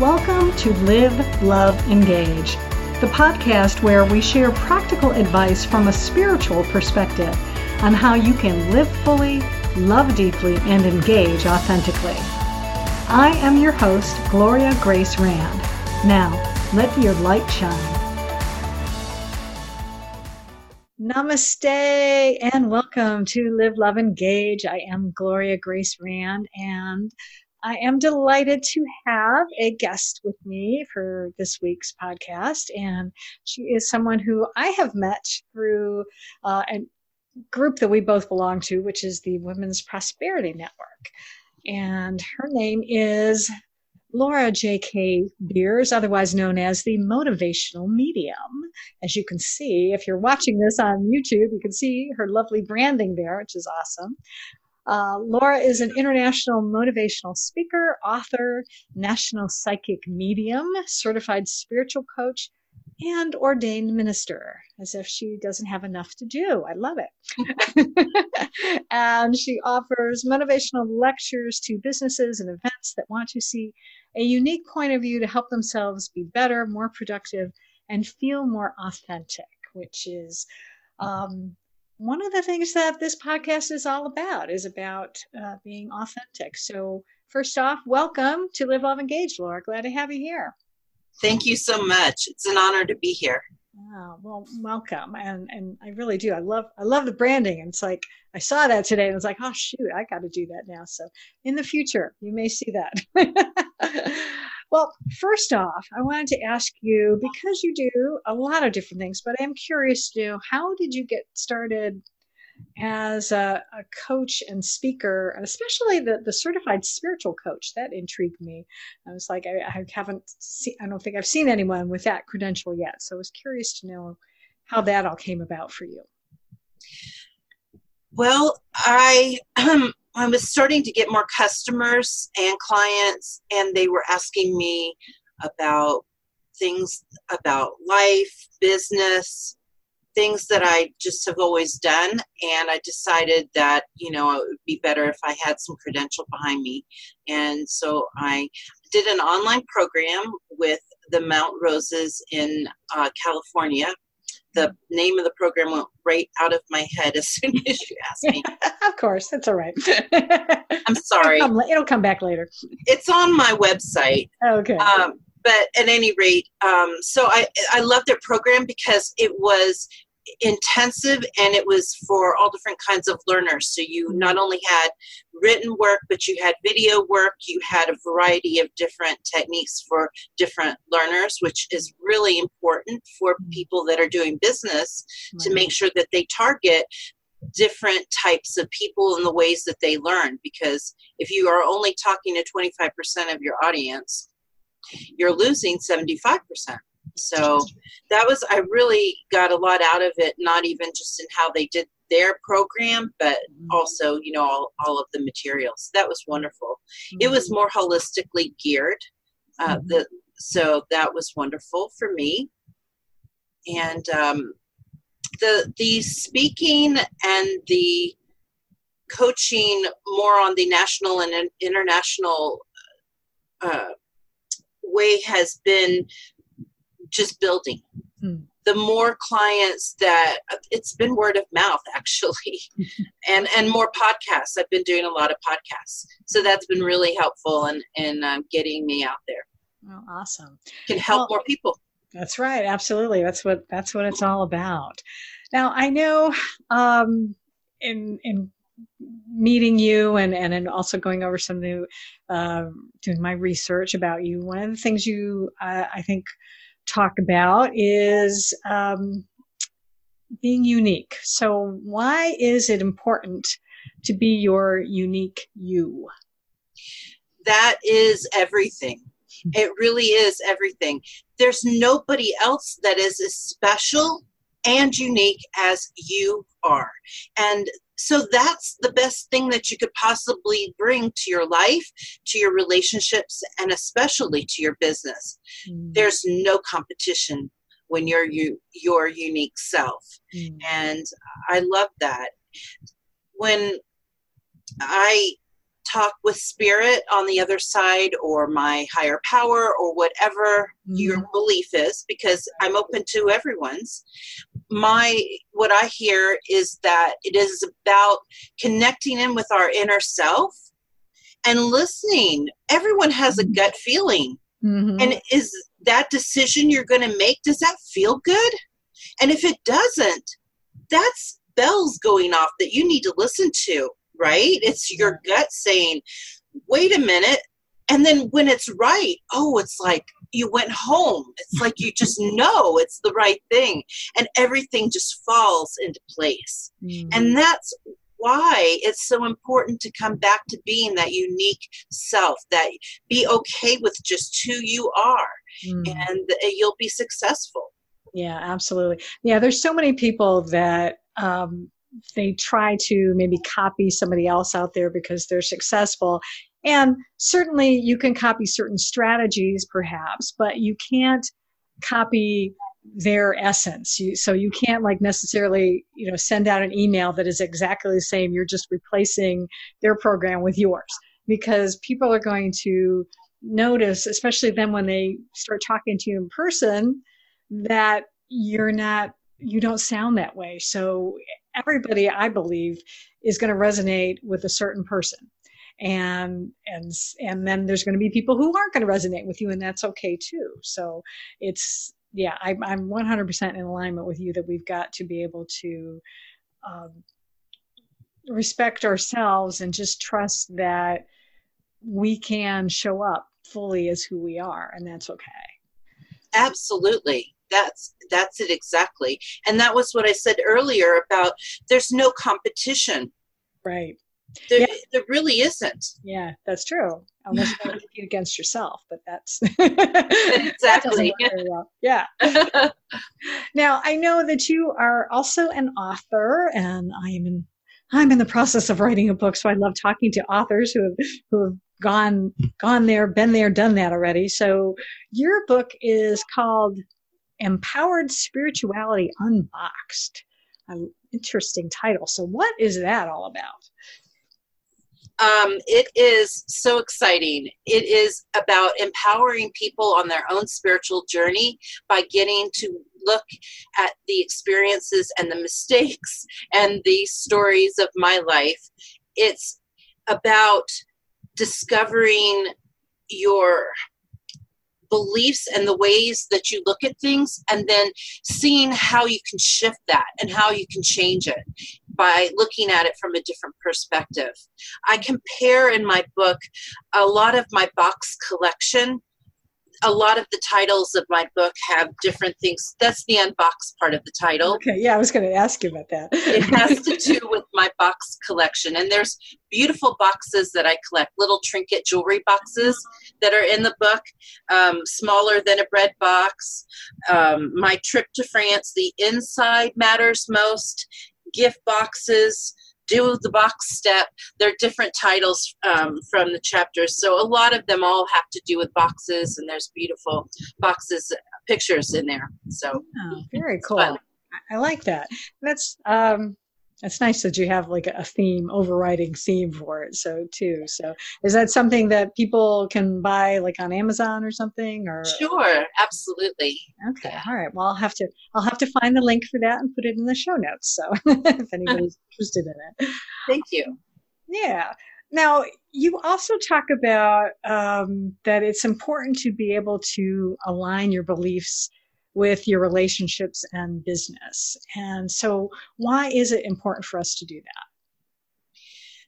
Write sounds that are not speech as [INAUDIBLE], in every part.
Welcome to Live, Love, Engage, the podcast where we share practical advice from a spiritual perspective on how you can live fully, love deeply, and engage authentically. I am your host, Gloria Grace Rand. Now, let your light shine. Namaste and welcome to Live, Love, Engage. I am Gloria Grace Rand and I am delighted to have a guest with me for this week's podcast. And she is someone who I have met through uh, a group that we both belong to, which is the Women's Prosperity Network. And her name is Laura J.K. Beers, otherwise known as the Motivational Medium. As you can see, if you're watching this on YouTube, you can see her lovely branding there, which is awesome. Uh, Laura is an international motivational speaker, author, national psychic medium, certified spiritual coach, and ordained minister, as if she doesn't have enough to do. I love it. [LAUGHS] and she offers motivational lectures to businesses and events that want to see a unique point of view to help themselves be better, more productive, and feel more authentic, which is um, one of the things that this podcast is all about is about uh, being authentic. So, first off, welcome to Live, Love, Engage, Laura. Glad to have you here. Thank you so much. It's an honor to be here. Oh, well, welcome, and and I really do. I love I love the branding. And it's like I saw that today, and I was like, oh shoot, I got to do that now. So in the future, you may see that. [LAUGHS] well, first off, I wanted to ask you because you do a lot of different things, but I am curious to know how did you get started as a, a, coach and speaker, and especially the, the certified spiritual coach, that intrigued me. I was like, I, I haven't seen, I don't think I've seen anyone with that credential yet. So I was curious to know how that all came about for you. Well, I [CLEARS THROAT] um, I was starting to get more customers and clients, and they were asking me about things about life, business, things that I just have always done. And I decided that, you know, it would be better if I had some credential behind me. And so I did an online program with the Mount Roses in uh, California. The name of the program went right out of my head as [LAUGHS] soon as you asked me. [LAUGHS] of course, that's all right. [LAUGHS] I'm sorry. It'll come, it'll come, back later. It's on my website. Okay. Um, but at any rate, um, so I I love their program because it was intensive and it was for all different kinds of learners. So you mm-hmm. not only had written work, but you had video work. You had a variety of different techniques for different learners, which is really important for mm-hmm. people that are doing business to make sure that they target different types of people and the ways that they learn because if you are only talking to 25% of your audience you're losing 75%. So that was, I really got a lot out of it, not even just in how they did their program, but mm-hmm. also, you know, all, all of the materials. That was wonderful. It was mm-hmm. more holistically geared. Uh, mm-hmm. the, so that was wonderful for me. And um, the the speaking and the coaching more on the national and international uh, way has been just building. Hmm. The more clients that it's been word of mouth [LAUGHS] actually, and and more podcasts. I've been doing a lot of podcasts, so that's been really helpful in in um, getting me out there. Oh, awesome! Can help well, more people. That's right. Absolutely. That's what that's what it's all about. Now I know um, in in meeting you and, and, and also going over some new, uh, doing my research about you, one of the things you, uh, I think, talk about is um, being unique. So, why is it important to be your unique you? That is everything. It really is everything. There's nobody else that is as special and unique as you are. And so that's the best thing that you could possibly bring to your life, to your relationships, and especially to your business. Mm. There's no competition when you're you, your unique self. Mm. And I love that. When I talk with spirit on the other side or my higher power or whatever mm-hmm. your belief is because i'm open to everyone's my what i hear is that it is about connecting in with our inner self and listening everyone has a mm-hmm. gut feeling mm-hmm. and is that decision you're going to make does that feel good and if it doesn't that's bells going off that you need to listen to right? It's your gut saying, wait a minute. And then when it's right, oh, it's like you went home. It's like you just [LAUGHS] know it's the right thing. And everything just falls into place. Mm. And that's why it's so important to come back to being that unique self, that be okay with just who you are, mm. and you'll be successful. Yeah, absolutely. Yeah, there's so many people that um, they try to maybe copy somebody else out there because they're successful. And certainly you can copy certain strategies perhaps, but you can't copy their essence. You, so you can't like necessarily, you know, send out an email that is exactly the same. You're just replacing their program with yours because people are going to notice, especially then when they start talking to you in person, that you're not you don't sound that way. So everybody, I believe, is going to resonate with a certain person. And and and then there's going to be people who aren't going to resonate with you, and that's okay too. So it's yeah, I, I'm 100% in alignment with you that we've got to be able to um, respect ourselves and just trust that we can show up fully as who we are, and that's okay. Absolutely that's that's it exactly and that was what i said earlier about there's no competition right there, yeah. there really isn't yeah that's true unless you compete against yourself but that's [LAUGHS] exactly that well. yeah [LAUGHS] now i know that you are also an author and i am in i'm in the process of writing a book so i love talking to authors who have who have gone gone there been there done that already so your book is called Empowered Spirituality Unboxed. An interesting title. So, what is that all about? Um, it is so exciting. It is about empowering people on their own spiritual journey by getting to look at the experiences and the [LAUGHS] mistakes and the stories of my life. It's about discovering your beliefs and the ways that you look at things and then seeing how you can shift that and how you can change it by looking at it from a different perspective. I compare in my book a lot of my box collection a lot of the titles of my book have different things. That's the unbox part of the title. Okay, yeah, I was going to ask you about that. it has to [LAUGHS] do with my box collection. And there's beautiful boxes that I collect, little trinket jewelry boxes that are in the book, um, smaller than a bread box. Um, my trip to France, the inside matters most, gift boxes do the box step. There are different titles um, from the chapters. So a lot of them all have to do with boxes, and there's beautiful boxes, pictures in there. So oh, very cool. I like that. That's um, it's nice that you have like a theme overriding theme for it so too. So is that something that people can buy like on amazon or something or? Sure absolutely. Okay all right. Well i'll have to i'll have to find the link for that and put it in the show notes so [LAUGHS] if anybody's [LAUGHS] interested in it. Thank you. Yeah. Now you also talk about um, that it's important to be able to align your beliefs with your relationships and business. And so, why is it important for us to do that?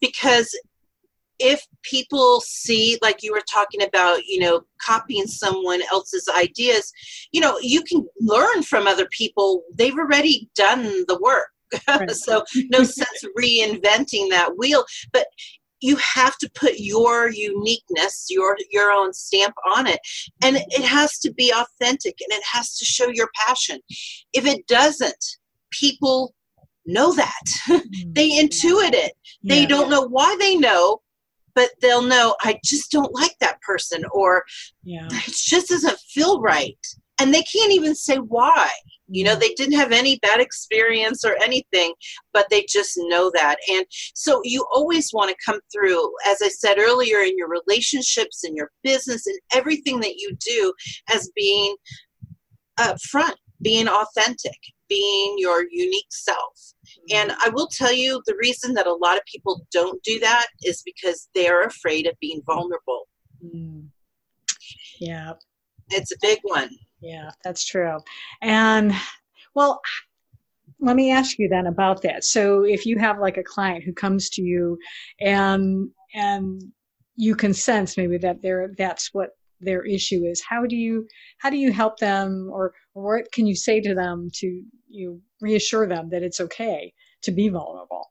Because if people see like you were talking about you know copying someone else's ideas you know you can learn from other people they've already done the work [LAUGHS] right. so no sense reinventing that wheel but you have to put your uniqueness your your own stamp on it. And it has to be authentic and it has to show your passion. If it doesn't people know that. [LAUGHS] Mm-hmm. they intuit it. They yeah. don't know why they know but they'll know i just don't like that person or yeah. it just doesn't feel right. And they can't even say why you know, they didn't have any bad experience or anything, but they just know that. And so you always want to come through, as I said earlier, in your relationships, in your business, and everything that you do as being upfront, being authentic, being your unique self. And I will tell you the reason that a lot of people don't do that is because they're afraid of being vulnerable. Mm. Yeah. It's a big one. Yeah, that's true. And well, let me ask you then about that. So if you have like a client who comes to you and and you can sense maybe that they're that's what their issue is how do you how do you help them or, what can you say to them to you know, reassure them that it's okay to be vulnerable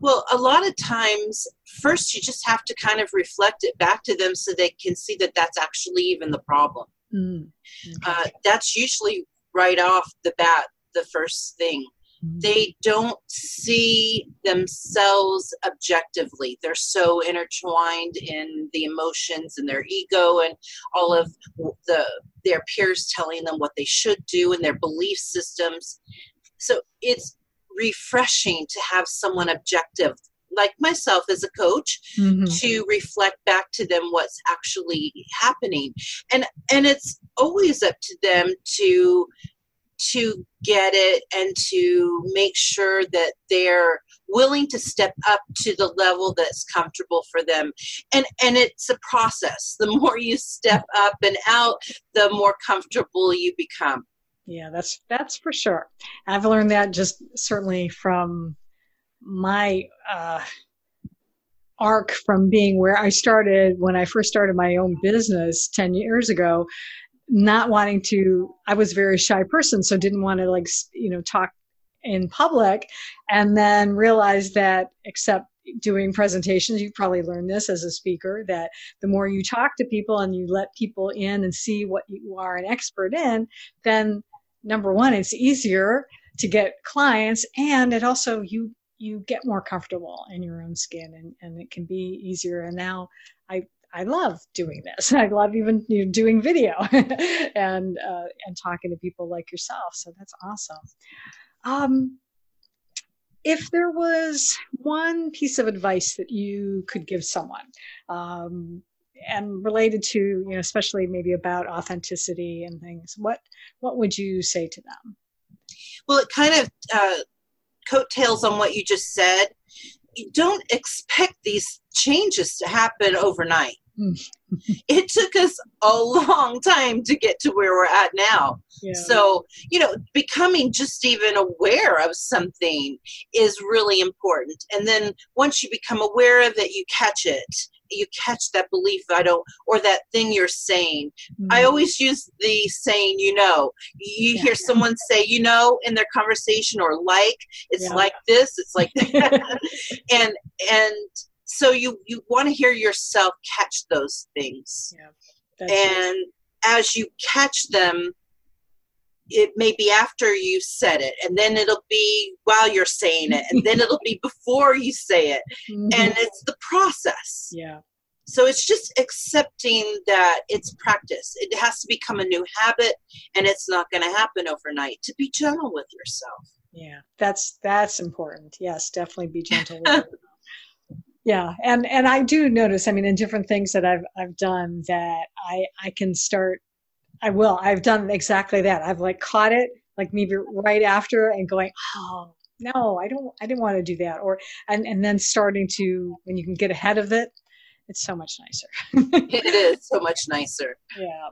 well a lot of times first you just have to kind of reflect it back to them so they can see that that's actually even the problem Mm. Okay. Uh, that's usually right off the bat the first thing. Mm. They don't see themselves objectively. They're so intertwined in the emotions and their ego and all of the their peers telling them what they should do and their belief systems. So it's refreshing to have someone objective like myself as a coach mm-hmm. to reflect back to them what's actually happening. And and it's always up to them to to get it and to make sure that they're willing to step up to the level that's comfortable for them. And and it's a process. The more you step up and out the more comfortable you become. Yeah that's that's for sure. I've learned that just certainly from my uh, arc from being where I started when I first started my own business 10 years ago, not wanting to, I was a very shy person, so didn't want to like, you know, talk in public and then realized that except doing presentations you probably learned this as a speaker that the more you talk to people and you let people in and see what you are an expert in then number one it's easier to get clients and it also you you get more comfortable in your own skin and, and it can be easier. And now I, I love doing this. [LAUGHS] I love even you know, doing video [LAUGHS] and, uh, and talking to people like yourself. So that's awesome. Um, if there was one piece of advice that you could give someone, um, and related to you know especially maybe about authenticity and things what what would you say to them well it kind of uh, coattails on what you just said, you don't expect these changes to happen overnight. Mm. it took us a long time to get to where we're at now. Yeah. So, you know, becoming just even aware of something is really important. And then once you become aware of it, you catch it you catch that belief I don't or that thing you're saying. Mm-hmm. I always use the saying, you know. You yeah, hear yeah. someone say, you know, in their conversation or like, it's yeah. like this, it's like [LAUGHS] that. and and so you you want to hear yourself catch those things. and it. as you catch them, it may be after you said it and then it'll be while you're saying it and then it'll be [LAUGHS] before you say it. Mm-hmm. and it's the process. Yeah. So it's just accepting that it's practice. It has to become a new habit and it's not going to happen overnight. To be gentle with yourself. Yeah that's that's important. Yes definitely be gentle with [LAUGHS] yeah and and i do notice i mean in different things that i've i've done that i i can start I will. I've done exactly that. I've like caught it like maybe right after and going, oh no, I don't. I didn't want to do that. Or and and then starting to when you can get ahead of it, it's so much nicer. [LAUGHS] it is so much nicer. Yeah.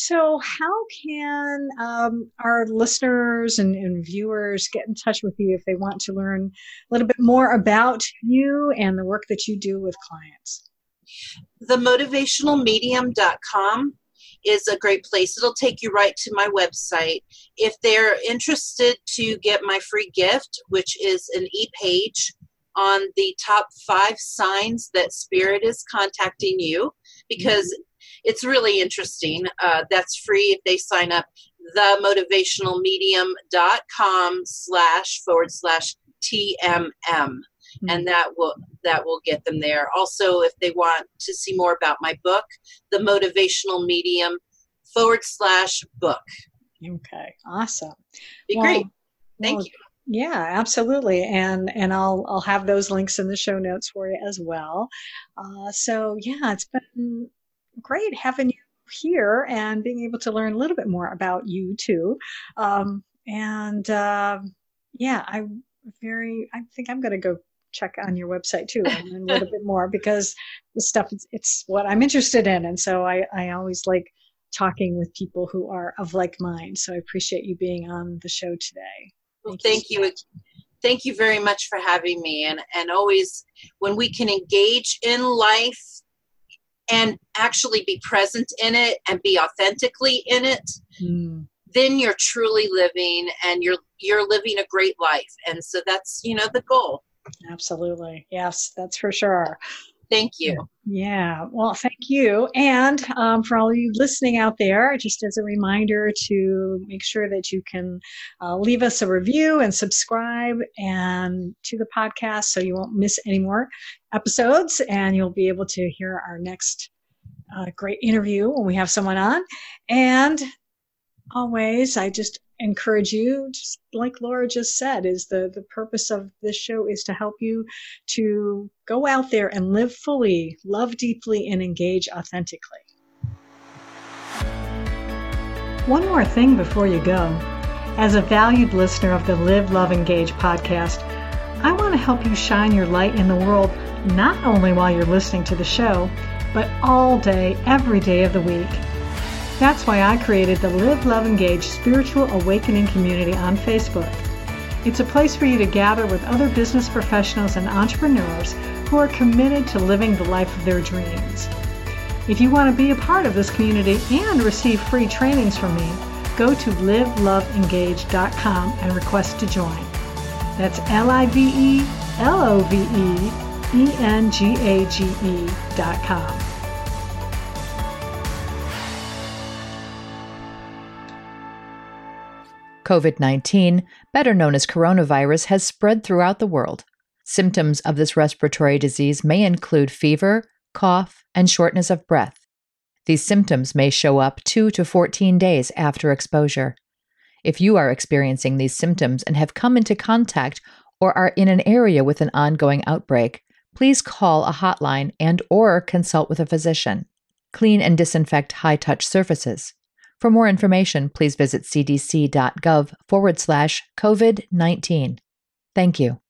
So, how can um, our listeners and, and, viewers get in touch with you if they want to learn a little bit more about you and the work that you do with clients? Themotivationalmedium.com is a great place. It'll take you right to my website. If they're interested to get my free gift, which is an e page on the top five signs that Spirit is contacting you, because mm-hmm. it's really interesting. Uh, that's free if they sign up themotivationalmedium.com slash forward slash TMM and that will that will get them there also if they want to see more about my book the motivational medium forward slash book Okay, awesome. Be well, great. Thank well, you. Yeah, absolutely, and and I'll I'll have those links in the show notes for you as well. Uh, so yeah, it's been great having you here and being able to learn a little bit more about you too. Um, and uh, yeah, I very I think I'm going to go check on your website too and learn a little [LAUGHS] bit more because the stuff it's, it's what I'm interested in, and so I I always like talking with people who are of like mind. So I appreciate you being on the show today. Well, thank, you. you. Thank you very much for having me. And, and always, when we can engage in life and actually be present in it and be authentically in it, mm. then you're truly living and you're you're living a great life. And so that's you know the goal. Absolutely, yes, that's for sure. Thank you. Yeah, well, thank you. And um, for all of you listening out there, just as a reminder to make sure that you can uh, leave us a review and subscribe and to the podcast so you won't miss any more episodes and you'll be able to hear our next uh, great interview when we have someone on. And always, I just encourage you just like laura just said is the the purpose of this show is to help you to go out there and live fully love deeply and engage authentically. One more thing before you go. As a valued listener of the live love engage podcast i want to help you shine your light in the world not only while you're listening to the show but all day every day of the week that's why I created the Live, Love, Engage Spiritual Awakening Community on Facebook. It's a place for you to gather with other business professionals and entrepreneurs who are committed to living the life of their dreams. If you want to be a part of this community and receive free trainings from me, go to liveloveengage.com and request to join. That's L I V E L O V E E N G A G E dot com. COVID 19, better known as coronavirus, has spread throughout the world. Symptoms of this respiratory disease may include fever, cough, and shortness of breath. These symptoms may show up 2 to 14 days after exposure. If you are experiencing these symptoms and have come into contact or are in an area with an ongoing outbreak, please call a hotline and or consult with a physician. Clean and disinfect high-touch surfaces. For more information, please visit cdc.gov forward slash COVID 19. Thank you.